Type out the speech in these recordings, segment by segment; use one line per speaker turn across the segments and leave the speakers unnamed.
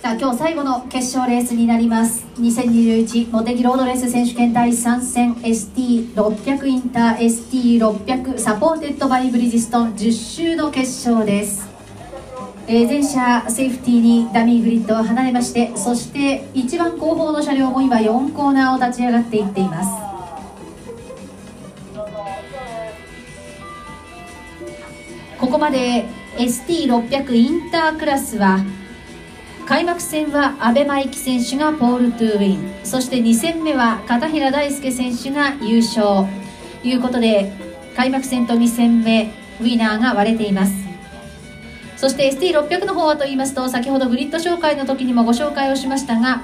さあ今日最後の決勝レースになります。2021モテギロードレース選手権第3戦 ST600 インター ST600 サポーテッドバイブリヂストン10周の決勝です。えー、全車セーフティーにダミーグリッドを離れましてそして一番後方の車両も今4コーナーを立ち上がっていっています。ここまで ST600 インタークラスは開幕戦は阿部真生選手がポール・トゥウィン。そして2戦目は片平大輔選手が優勝。ということで開幕戦と2戦目ウィナーが割れています。そして ST600 の方はと言いますと先ほどグリッド紹介の時にもご紹介をしましたが、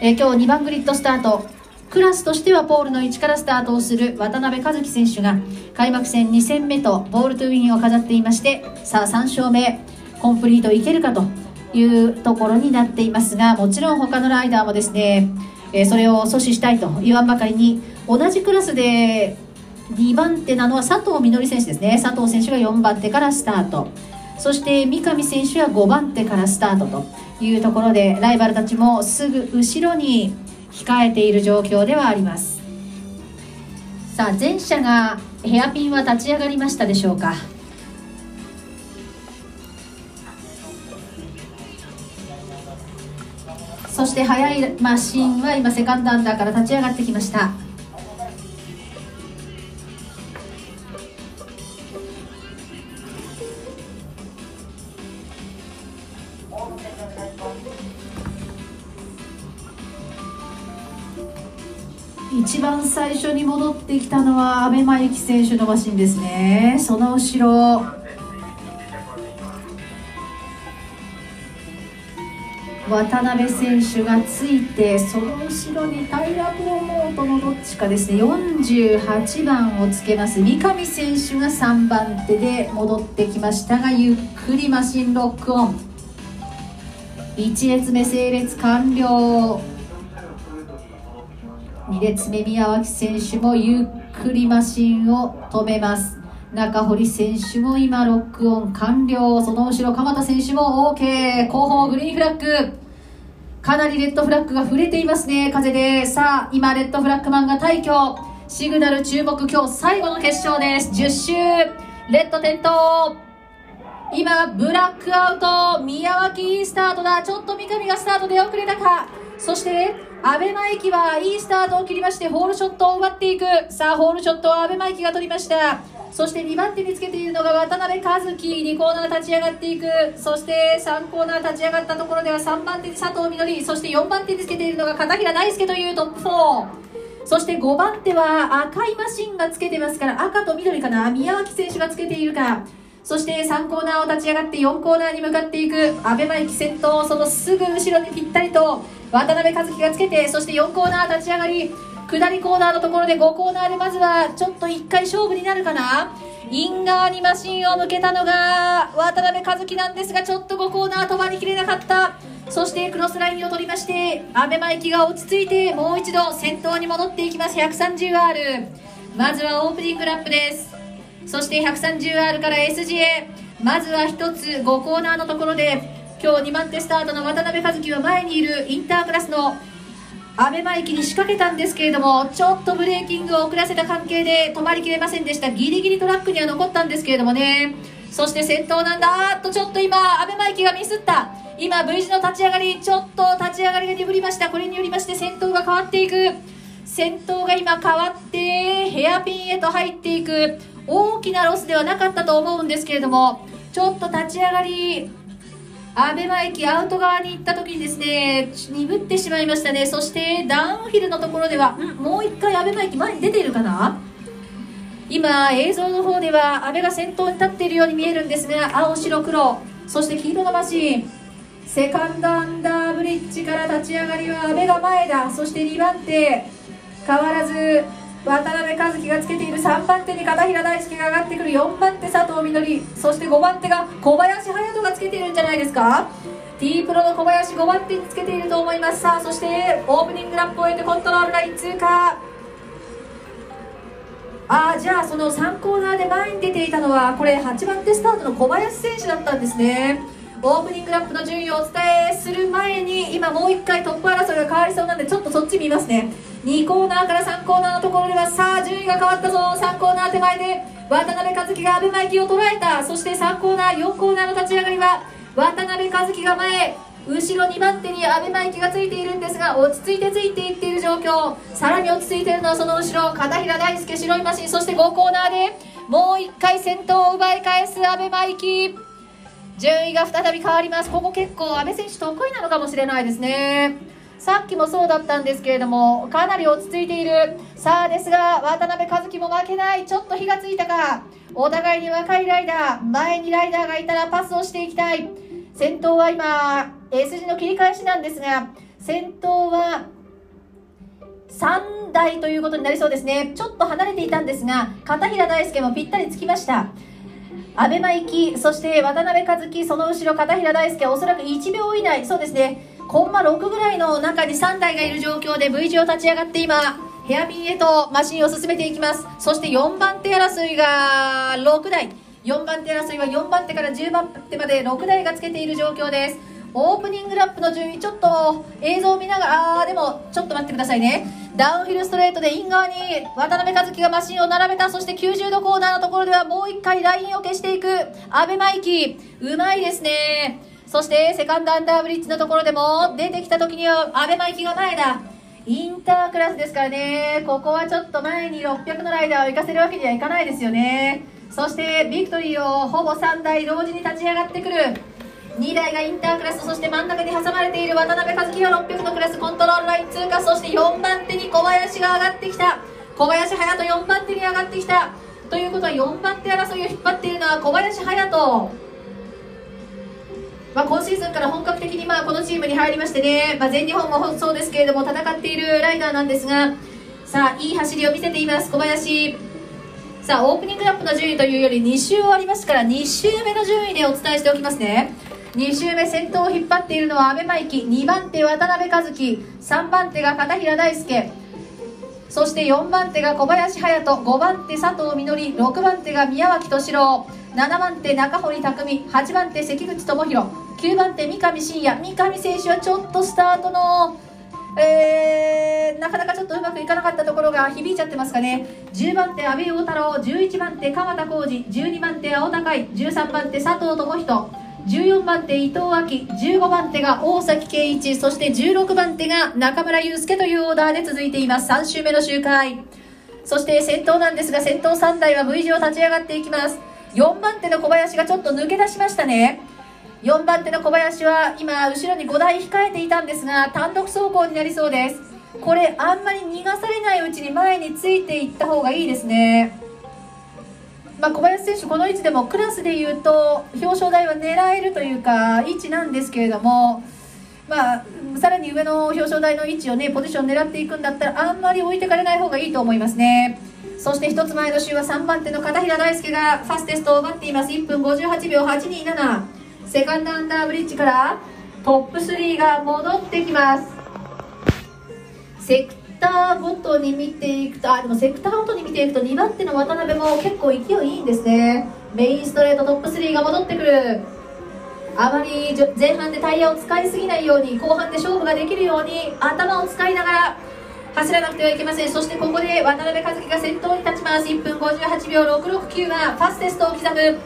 え、今日2番グリッドスタート。クラスとしてはポールの位置からスタートをする渡辺和樹選手が開幕戦2戦目とボールトゥウィンを飾っていましてさあ3勝目コンプリートいけるかと。いうところになっていますがもちろん他のライダーもですね、え、それを阻止したいと言わんばかりに同じクラスで2番手なのは佐藤みのり選手ですね。佐藤選手が4番手からスタート。そして三上選手は5番手からスタートというところでライバルたちもすぐ後ろに控えている状況ではあります。さあ前者がヘアピンは立ち上がりましたでしょうか。そして速いマシンは今セカンドアンダーから立ち上がってきました。一番最初に戻ってきたのは阿部真由紀選手のマシンですね。その後ろ。渡辺選手がついてその後ろにタイラ・プロモートのどっちかですね。48番をつけます。三上選手が3番手で戻ってきましたがゆっくりマシンロックオン。1列目整列完了。2列目宮脇選手もゆっくりマシンを止めます。中堀選手も今ロックオン完了。その後ろ鎌田選手も OK 後方グリーンフラッグ。かなりレッドフラッグが触れていますね風で。さあ今レッドフラッグマンが退去。シグナル注目今日最後の決勝です。10周。レッド点灯今ブラックアウト。宮脇いいスタートだ。ちょっと三上がスタートで遅れたか。そして阿部真紀はいいスタートを切りましてホールショットを奪っていく。さあホールショットを阿部真紀が取りました。そして2番手につけているのが渡辺和樹。2コーナー立ち上がっていく。そして3コーナー立ち上がったところでは3番手に佐藤みのり。そして4番手につけているのが片平大輔というトップ4そして5番手は赤いマシンがつけてますから赤と緑かな。宮脇選手がつけているか。そして3コーナーを立ち上がって4コーナーに向かっていく阿部真紀先頭そのすぐ後ろにぴったりと渡辺和樹がつけてそして4コーナー立ち上がり下りコーナーのところで5コーナーでまずはちょっと1回勝負になるかな。イン側にマシンを向けたのが渡辺和樹なんですがちょっと5コーナー飛ばりきれなかった。そしてクロスラインを取りまして阿部真紀が落ち着いてもう一度先頭に戻っていきます。130R まずはオープニングラップです。そして 130R から SG へ。まずは1つ5コーナーのところで今日2番手スタートの渡辺一樹は前にいるインタークラスの阿部真生騎に仕掛けたんですけれどもちょっとブレーキングを遅らせた関係で止まりきれませんでした。ギリギリトラックには残ったんですけれどもね。そして先頭なんだ。あっとちょっと今阿部真生騎がミスった。今 V 字の立ち上がりちょっと立ち上がりが鈍りました。これによりまして先頭が変わっていく。先頭が今変わってヘアピンへと入っていく。大きなロスではなかったと思うんですけれどもちょっと立ち上がり阿部真駅アウト側に行った時にですね鈍ってしまいましたね。そしてダウンヒルのところではんもう1回阿部真駅前に出ているかな？今映像の方では阿部が先頭に立っているように見えるんですが青白黒そして黄色のマシンセカンドアンダーブリッジから立ち上がりは阿部が前だ。そして2番手変わらず渡辺和樹がつけている3番手に片平大輔が上がってくる4番手佐藤みのりそして5番手が小林隼人がつけているんじゃないですか？T プロの小林5番手につけていると思います。さあそしてオープニングラップを終えてコントロールライン通過。ああじゃあその3コーナーで前に出ていたのはこれ8番手スタートの小林選手だったんですね。オープニングラップの順位をお伝えする前に今もう1回トップ争いが変わりそうなんでちょっとそっち見ますね。2コーナーから3コーナーのところではさあ順位が変わったぞ。3コーナー手前で渡辺和樹が阿部真紀を捉えた。そして3コーナー4コーナーの立ち上がりは渡辺和樹が前。後ろ2番手に阿部真紀がついているんですが落ち着いてついていっている状況。さらに落ち着いているのはその後ろ片平大輔白いマシンそして5コーナーでもう1回先頭を奪い返す阿部真紀順位が再び変わります。ここ結構阿部選手得意なのかもしれないですね。さっきもそうだったんですけれどもかなり落ち着いている。さあですが渡辺和樹も負けない。ちょっと火がついたか。お互いに若いライダー前にライダーがいたらパスをしていきたい。先頭は今 S 字の切り返しなんですが先頭は3台ということになりそうですね。ちょっと離れていたんですが片平大輔もぴったりつきました。阿部真紀そして渡辺和樹その後ろ片平大輔おそらく1秒以内。そうですね。コンマ6ぐらいの中に3台がいる状況で V 字を立ち上がって今ヘアピンへとマシンを進めていきます。そして4番手争いが6台。4番手争いは4番手から10番手まで6台がつけている状況です。オープニングラップの順位ちょっと映像を見ながらあーでもちょっと待ってくださいね。ダウンヒルストレートでイン側に渡辺和樹がマシンを並べた。そして90度コーナーのところではもう1回ラインを消していく。阿部真紀うまいですね。そしてセカンドアンダーブリッジのところでも出てきた時には阿部真紀が前だ。インタークラスですからね。ここはちょっと前に600のライダーを行かせるわけにはいかないですよね。そしてビクトリーをほぼ3台同時に立ち上がってくる。2台がインタークラスそして真ん中に挟まれている渡辺和樹が600のクラスコントロールライン通過そして4番手に小林が上がってきた。小林隼人4番手に上がってきた。ということは4番手争いを引っ張っているのは小林隼人。まあ、今シーズンから本格的にまあこのチームに入りましてね、まあ、全日本もそうですけれども戦っているライダーなんですがさあいい走りを見せています小林。さあオープニングラップの順位というより2周終わりますから2周目の順位でお伝えしておきますね。2周目先頭を引っ張っているのは阿部真紀2番手渡辺和樹3番手が片平大輔そして4番手が小林隼人5番手佐藤みのり6番手が宮脇敏郎。7番手中堀匠8番手関口智弘9番手三上真也三上選手はちょっとスタートのえー、なかなかちょっとうまくいかなかったところが響いちゃってますかね。10番手阿部陽太郎11番手川田浩二12番手青高井13番手佐藤智人14番手伊藤亜紀15番手が大崎圭一そして16番手が中村祐介というオーダーで続いています。3周目の周回。そして先頭なんですが先頭3台は V 字を立ち上がっていきます。4番手の小林がちょっと抜け出しましたね。4番手の小林は今後ろに5台控えていたんですが単独走行になりそうです。これあんまり逃がされないうちに前についていった方がいいですね。まあ、小林選手、この位置でもクラスでいうと表彰台は狙えるというか位置なんですけれども、まあ、さらに上の表彰台の位置を、ね、ポジション狙っていくんだったらあんまり置いてかれない方がいいと思いますね。そして1つ前の週は3番手の片平大輔がファステストを奪っています。1分58秒827セカンドアンダーブリッジからトップ3が戻ってきます。セクターごとに見ていくとあでもセクターごとに見ていくと2番手の渡辺も結構勢いいいんですね。メインストレートトップ3が戻ってくる。あまり前半でタイヤを使いすぎないように後半で勝負ができるように頭を使いながら走らなくてはいけません。そしてここで渡辺和樹が先頭に立ちます。1分58秒669はファステストを刻む。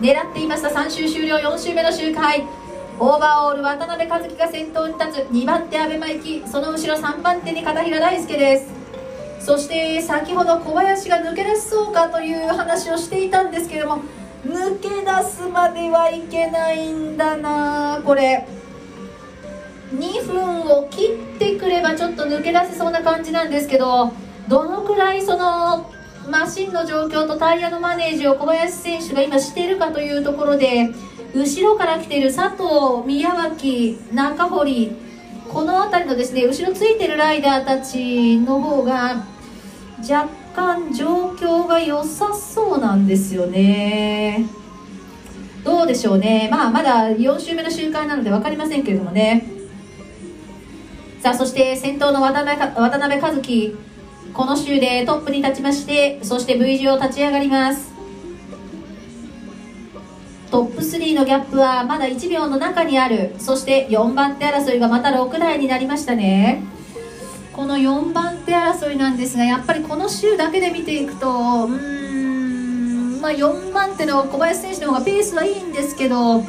狙っていました。3周終了。4周目の周回。オーバーオール渡辺和樹が先頭に立つ。2番手阿部真紀その後ろ3番手に片平大輔です。そして先ほど小林が抜け出しそうかという話をしていたんですけれども抜け出すまではいけないんだな。これ2分を切ってくればちょっと抜け出せそうな感じなんですけどどのくらいそのマシンの状況とタイヤのマネージを小林選手が今しているかというところで後ろから来ている佐藤、宮脇、中堀この辺りのですね後ろついているライダーたちの方が若干状況が良さそうなんですよね。どうでしょうね、まあ、まだ4周目の周回なので分かりませんけれどもね。さあそして先頭の渡辺渡辺和樹この週でトップに立ちましてそして V 字を立ち上がります。トップ3のギャップはまだ1秒の中にある。そして4番手争いがまた6台になりましたね。この4番手争いなんですがやっぱりこの週だけで見ていくとうん、まあ、4番手の小林選手の方がペースはいいんですけど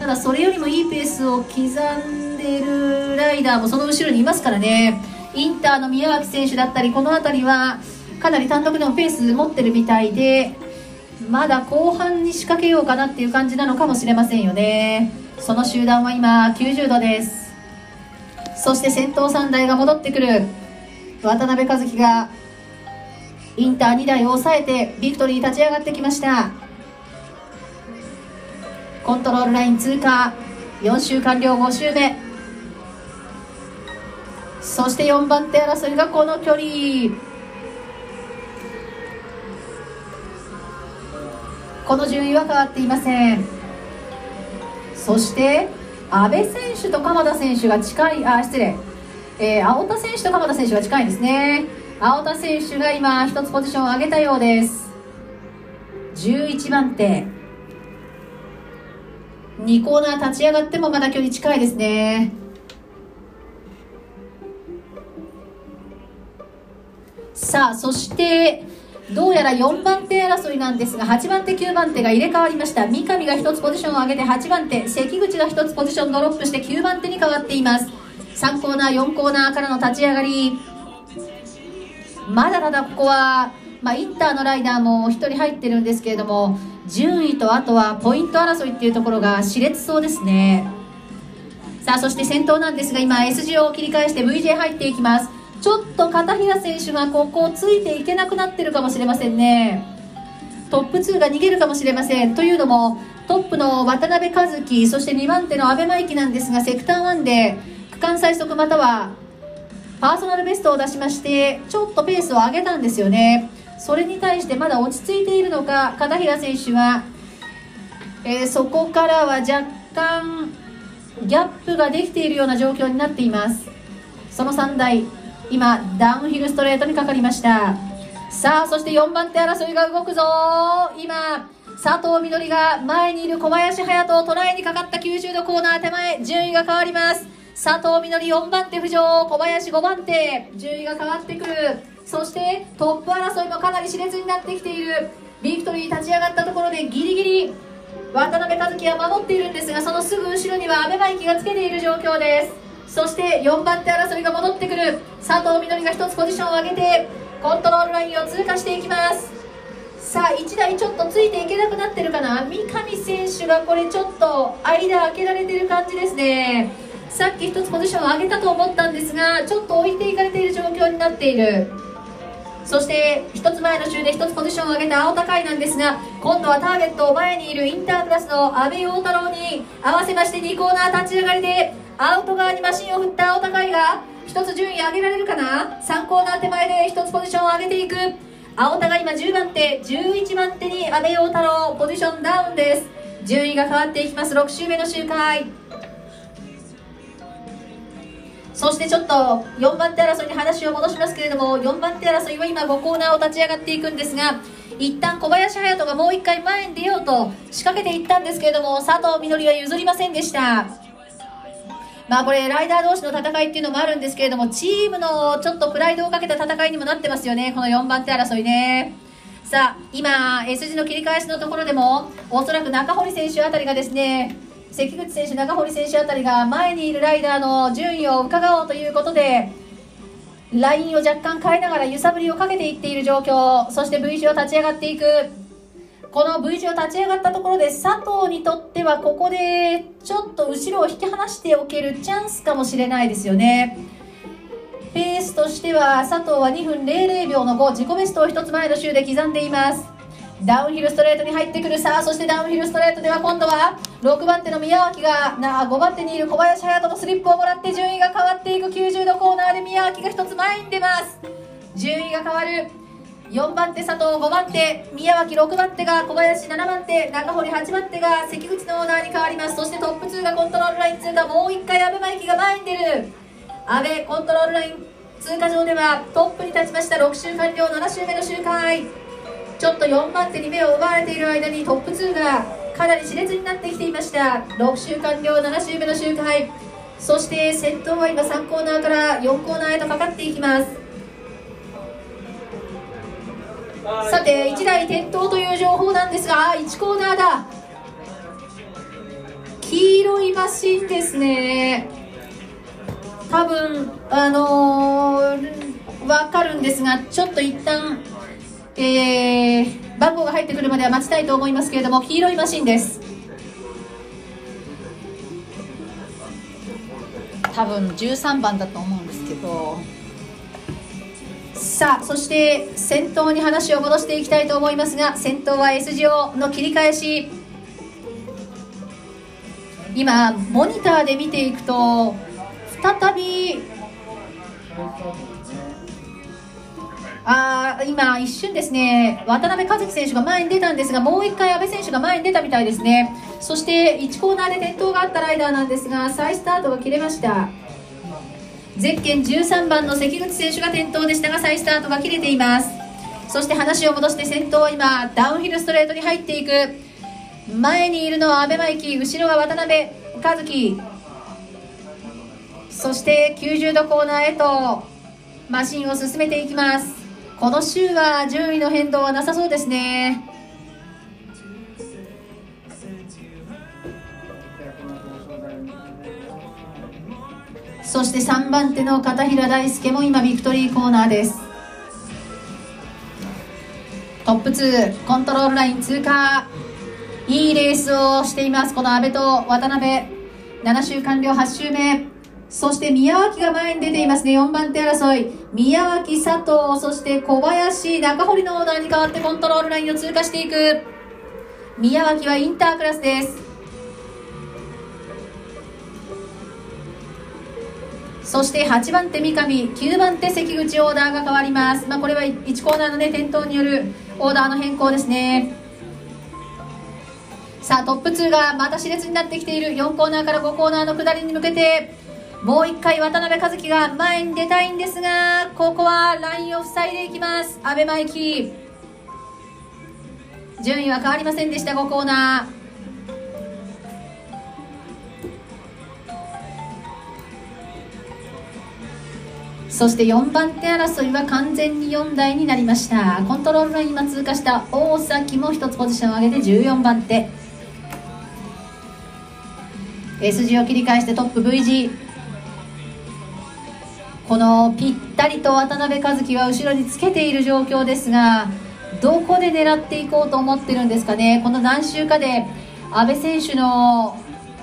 ただそれよりもいいペースを刻んでいるライダーもその後ろにいますからね。インターの宮脇選手だったりこの辺りはかなり単独でもペース持ってるみたいでまだ後半に仕掛けようかなっていう感じなのかもしれませんよね。その集団は今90度です。そして先頭3台が戻ってくる。渡辺和樹がインター2台を抑えてビクトリー立ち上がってきました。コントロールライン通過。4周完了5周目。そして4番手争いがこの距離この順位は変わっていません。そして阿部選手と鎌田選手が近いあ失礼、えー、青田選手と鎌田選手が近いですね。青田選手が今1つポジションを上げたようです。11番手。2コーナー立ち上がってもまだ距離近いですね。さあそしてどうやら4番手争いなんですが8番手9番手が入れ替わりました。三上が1つポジションを上げて8番手関口が1つポジションドロップして9番手に変わっています。3コーナー4コーナーからの立ち上がり。まだまだここは、まあ、インターのライダーも1人入ってるんですけれども順位とあとはポイント争いっていうところが熾烈そうですね。さあそして先頭なんですが今 S 字を切り返して VJ 入っていきます。ちょっと片平選手がここをついていけなくなってるかもしれませんね。トップ2が逃げるかもしれません。というのもトップの渡辺和樹そして2番手の阿部真生なんですがセクター1で区間最速またはパーソナルベストを出しましてちょっとペースを上げたんですよね。それに対してまだ落ち着いているのか片平選手は、えー、そこからは若干ギャップができているような状況になっています。その3台今ダウンヒルストレートにかかりました。さあそして4番手争いが動くぞ。今佐藤みどりが前にいる小林隼人を捉えにかかった90度コーナー手前。順位が変わります。佐藤みどり4番手浮上。小林5番手。順位が変わってくる。そしてトップ争いもかなり熾烈になってきている。ビクトリー立ち上がったところでギリギリ渡辺和樹は守っているんですがそのすぐ後ろには阿部真生がつけている状況です。そして4番手争いが戻ってくる。佐藤みどりが1つポジションを上げてコントロールラインを通過していきます。さあ1台ちょっとついていけなくなってるかな。三上選手がこれちょっと間開けられてる感じですね。さっき1つポジションを上げたと思ったんですがちょっと置いていかれている状況になっている。そして1つ前の週で1つポジションを上げた青高いなんですが今度はターゲットを前にいるインタープラスの阿部陽太郎に合わせまして2コーナー立ち上がりでアウト側にマシンを振った青高いが1つ順位上げられるかな？3コーナー手前で1つポジションを上げていく。青田が今10番手11番手に阿部陽太郎ポジションダウンです。順位が変わっていきます。6周目の周回。そしてちょっと4番手争いに話を戻しますけれども4番手争いは今5コーナーを立ち上がっていくんですが一旦小林隼人がもう1回前に出ようと仕掛けていったんですけれども佐藤みのりは譲りませんでした。まあこれライダー同士の戦いっていうのもあるんですけれどもチームのちょっとプライドをかけた戦いにもなってますよねこの4番手争いね。さあ今 S 字の切り返しのところでもおそらく中堀選手あたりがですね関口選手中堀選手あたりが前にいるライダーの順位を伺おうということでラインを若干変えながら揺さぶりをかけていっている状況そして V 字を立ち上がっていく。この V 字を立ち上がったところで佐藤にとってはここでちょっと後ろを引き離しておけるチャンスかもしれないですよね。ペースとしては佐藤は2分00秒の5自己ベストを1つ前の週で刻んでいます。ダウンヒルストレートに入ってくる。さあそしてダウンヒルストレートでは今度は6番手の宮脇がな5番手にいる小林隼人のスリップをもらって順位が変わっていく。90度コーナーで宮脇が1つ前に出ます。順位が変わる。4番手佐藤5番手宮脇6番手が小林7番手中堀8番手が関口のオーナーに変わります。そしてトップ2がコントロールライン通過もう1回阿部真生が前に出る。阿部コントロールライン通過上ではトップに立ちました。6周完了7周目の周回ちょっと4番手に目を奪われている間にトップ2がかなり熾烈になってきていました。6週完了7週目の周回そして先頭は今3コーナーから4コーナーへとかかっていきます。さて1台転倒という情報なんですが1コーナーだ。黄色いマシンですね。多分あのー、分かるんですがちょっと一旦えー、番号が入ってくるまでは待ちたいと思いますけれども黄色いマシンです。多分13番だと思うんですけど。さあそして先頭に話を戻していきたいと思いますが先頭は S 字をの切り返し。今モニターで見ていくと再びあ今、一瞬ですね渡辺和樹選手が前に出たんですがもう1回、阿部選手が前に出たみたいですね。そして1コーナーで転倒があったライダーなんですが再スタートが切れました。ゼッケン13番の関口選手が転倒でしたが再スタートが切れています。そして話を戻して先頭は今ダウンヒルストレートに入っていく。前にいるのは阿部真紀後ろは渡辺和樹。そして90度コーナーへとマシンを進めていきます。この週は順位の変動はなさそうですね。そして3番手の片平大輔も今ビクトリーコーナーです。トップ2コントロールライン通過。いいレースをしています。この阿部と渡辺。7週完了8週目。そして宮脇が前に出ていますね、4番手争い。宮脇、佐藤、そして小林、中堀のオーダーに代わってコントロールラインを通過していく。宮脇はインタークラスです。そして8番手三上、9番手関口オーダーが変わります。まあ、これは1コーナーのね、転倒によるオーダーの変更ですね。さあ、トップ2がまた熾烈になってきている4コーナーから5コーナーの下りに向けて、もう一回渡辺和樹が前に出たいんですがここはラインを塞いでいきます阿部真紀順位は変わりませんでした5コーナーそして4番手争いは完全に4台になりました。コントロールライン今通過した大崎も1つポジションを上げて14番手。S 字を切り返してトップ V 字このぴったりと渡辺和樹は後ろにつけている状況ですがどこで狙っていこうと思ってるんですかね。この何周かで阿部選手の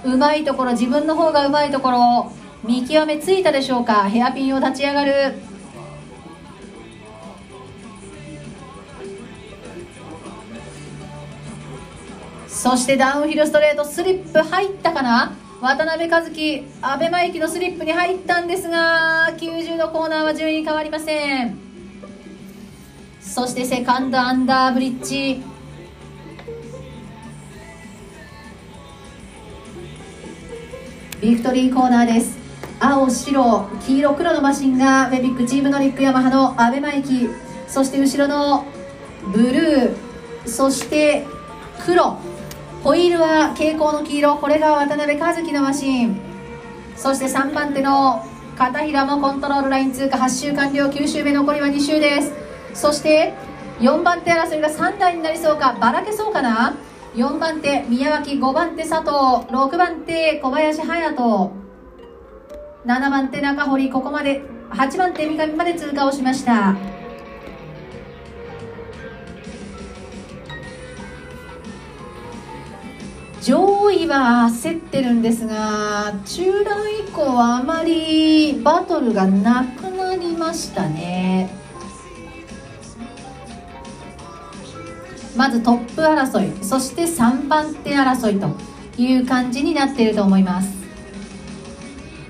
うまいところ自分の方がうまいところ見極めついたでしょうか？ヘアピンを立ち上がる。そしてダウンヒルストレートスリップ入ったかな？渡辺和樹、阿部真紀のスリップに入ったんですが90のコーナーは順位変わりません。そしてセカンドアンダーブリッジ。ビクトリーコーナーです。青、白、黄色、黒のマシンがウェビックチームノリックヤマハの阿部真紀そして後ろのブルーそして黒ホイールは蛍光の黄色これが渡辺和樹のマシンそして3番手の片平もコントロールライン通過8周完了9周目残りは2周ですそして4番手争いが3台になりそうかばらけそうかな4番手宮脇5番手佐藤6番手小林隼人7番手中堀ここまで8番手三上まで通過をしました。上位は焦ってるんですが中段以降はあまりバトルがなくなりましたね。まずトップ争いそして3番手争いという感じになっていると思います。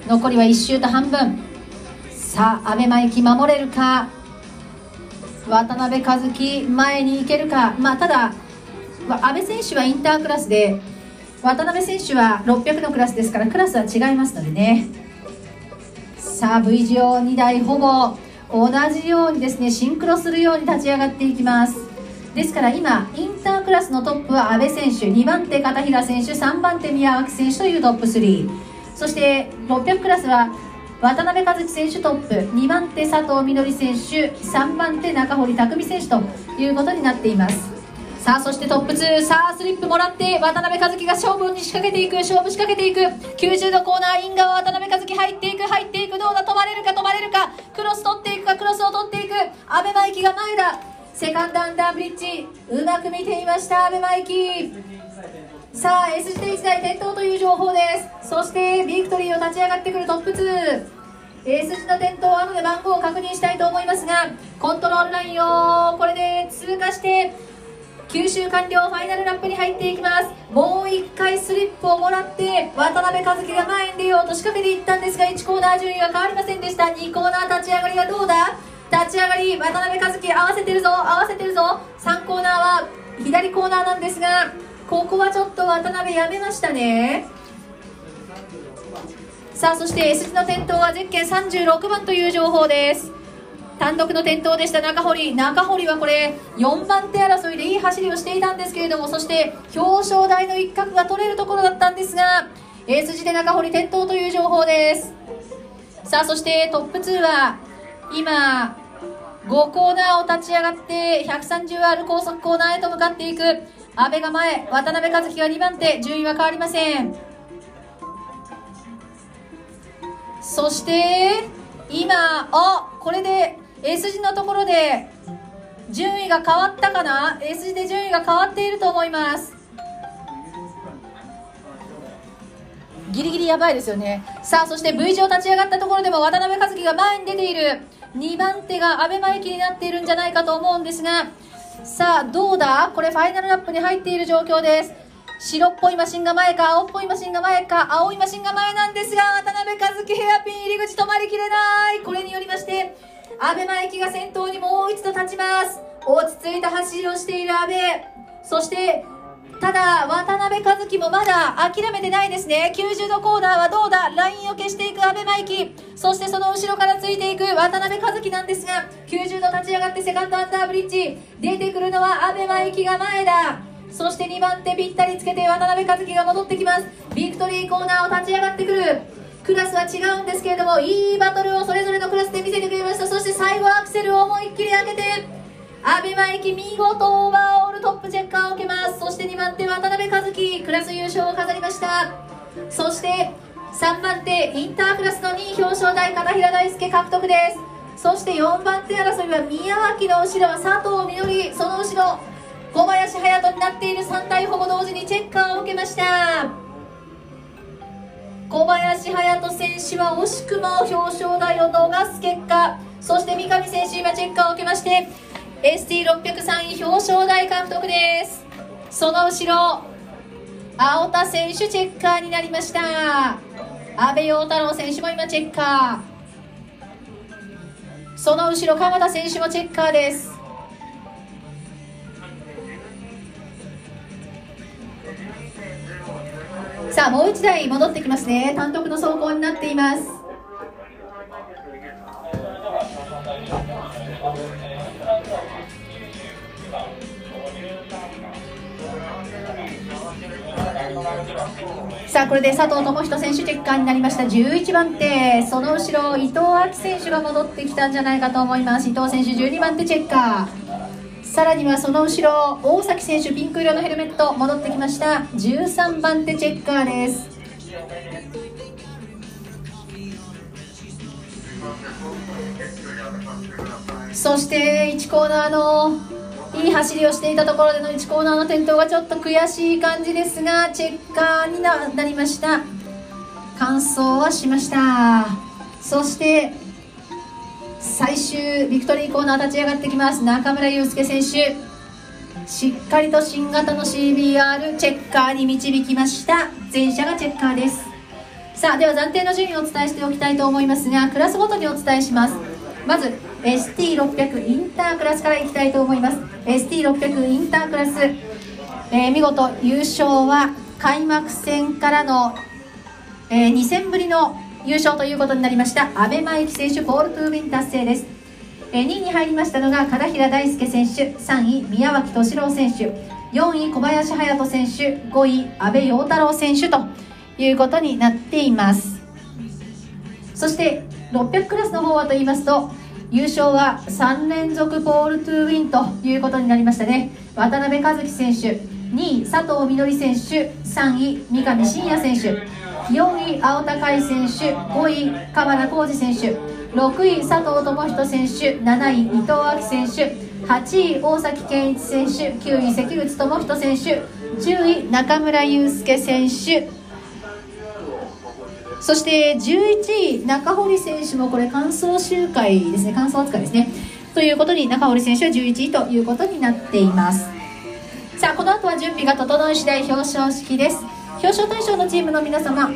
残りは1周と半分。さあ阿部真紀守れるか？渡辺和樹前に行けるか？まあただ阿部選手はインタークラスで渡辺選手は600のクラスですからクラスは違いますのでね。さあ V 字を2台ほぼ同じようにですねシンクロするように立ち上がっていきます。ですから今インタークラスのトップは阿部選手2番手片平選手3番手宮脇選手というトップ3そして600クラスは渡辺和樹選手トップ2番手佐藤みのり選手3番手中堀匠選手ということになっています。さあそしてトップ2さあスリップもらって渡辺和樹が勝負に仕掛けていく勝負仕掛けていく。90度コーナーイン側渡辺和樹入っていく入っていく。どうだ止まれるか止まれるか。クロス取っていくかクロスを取っていく。阿部真生が前だ。セカンドアンダーブリッジうまく見ていました阿部真生。さあ S 字で1台転倒という情報です。そしてビクトリーを立ち上がってくるトップ2 S 字の転倒は後で番号を確認したいと思いますがコントロールラインをこれで通過して吸収完了ファイナルラップに入っていきます。もう1回スリップをもらって渡辺和樹が前に出ようと仕掛けていったんですが1コーナー順位は変わりませんでした。2コーナー立ち上がりはどうだ？立ち上がり渡辺和樹合わせてるぞ合わせてるぞ。3コーナーは左コーナーなんですがここはちょっと渡辺やめましたね。さあそして S 字の転倒はゼッケン36番という情報です。単独の転倒でした。中堀。中堀はこれ4番手争いでいい走りをしていたんですけれどもそして表彰台の一角が取れるところだったんですがエース時で中堀転倒という情報です。さあそしてトップ2は今5コーナーを立ち上がって 130R 高速コーナーへと向かっていく。阿部が前渡辺和樹が2番手順位は変わりません。そして今あこれで S 字のところで順位が変わったかな？S 字で順位が変わっていると思います。ギリギリやばいですよね。さあそして V 字を立ち上がったところでも渡辺和樹が前に出ている。2番手が阿部真紀になっているんじゃないかと思うんですがさあどうだ？これファイナルラップに入っている状況です。白っぽいマシンが前か青っぽいマシンが前か青いマシンが前なんですが渡辺和樹ヘアピン入り口止まりきれない。これによりまして阿部真駅が先頭にもう一度立ちます。落ち着いた走りをしている阿部そしてただ渡辺和樹もまだ諦めてないですね。90度コーナーはどうだ？ラインを消していく阿部真紀そしてその後ろからついていく渡辺和樹なんですが90度立ち上がってセカンドアンダーブリッジ。出てくるのは阿部真紀が前だ。そして2番手ぴったりつけて渡辺和樹が戻ってきます。ビクトリーコーナーを立ち上がってくる。クラスは違うんですけれどもいいバトルをそれぞれのクラスで見せてくれました。そして最後アクセルを思いっきり上げて阿部真紀見事オーバーオールトップチェッカーを受けます。そして2番手渡辺和樹クラス優勝を飾りました。そして3番手インタークラスの2位表彰台片平大輔獲得です。そして4番手争いは宮脇の後ろは佐藤みのりその後ろ小林隼人になっている3体ほぼ同時にチェッカーを受けました。小林隼人選手は惜しくも表彰台を逃す結果そして三上選手今チェッカーを受けまして ST603 位表彰台獲得です。その後ろ青田選手チェッカーになりました。阿部陽太郎選手も今チェッカー。その後ろ鎌田選手もチェッカーです。さあもう1台戻ってきますね。単独の走行になっています。さあこれで佐藤智人選手チェッカーになりました。11番手。その後ろ伊藤亜希選手が戻ってきたんじゃないかと思います。伊藤選手12番手チェッカー。さらにはその後ろ大崎選手ピンク色のヘルメット戻ってきました。13番手チェッカーです。そして1コーナーのいい走りをしていたところでの1コーナーの転倒がちょっと悔しい感じですがチェッカーになりました。完走はしました。そして最終ビクトリーコーナー立ち上がってきます。中村祐介選手。しっかりと新型の CBR チェッカーに導きました。全車がチェッカーです。さあでは暫定の順位をお伝えしておきたいと思いますがクラスごとにお伝えします。まず ST600 インタークラスからいきたいと思います。ST600 インタークラス、えー、見事優勝は開幕戦からの、えー、2戦ぶりの優勝ということになりました。阿部真由紀選手ポール・トゥーウィン達成です、2位に入りましたのが片平大輔選手3位宮脇敏郎選手4位小林隼人選手5位阿部陽太郎選手ということになっています。そして600クラスの方はと言いますと優勝は3連続ポールトゥウィンということになりましたね。渡辺和樹選手2位佐藤みのり選手3位三上信也選手4位青田海選手5位鎌田浩二選手6位佐藤智人選手7位伊藤亜希選手8位大崎健一選手9位関口智人選手10位中村祐介選手そして11位中堀選手もこれ完走周回ですね。完走扱いですね。ということに中堀選手は11位ということになっています。さあこの後は準備が整い次第表彰式です。表彰対象のチームの皆様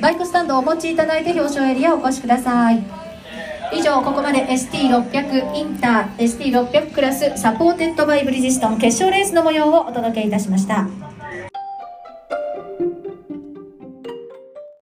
バイクスタンドをお持ちいただいて表彰エリアをお越しください。以上ここまで ST600 インター ST600 クラスサポーテッドバイブリヂストン決勝レースの模様をお届けいたしました。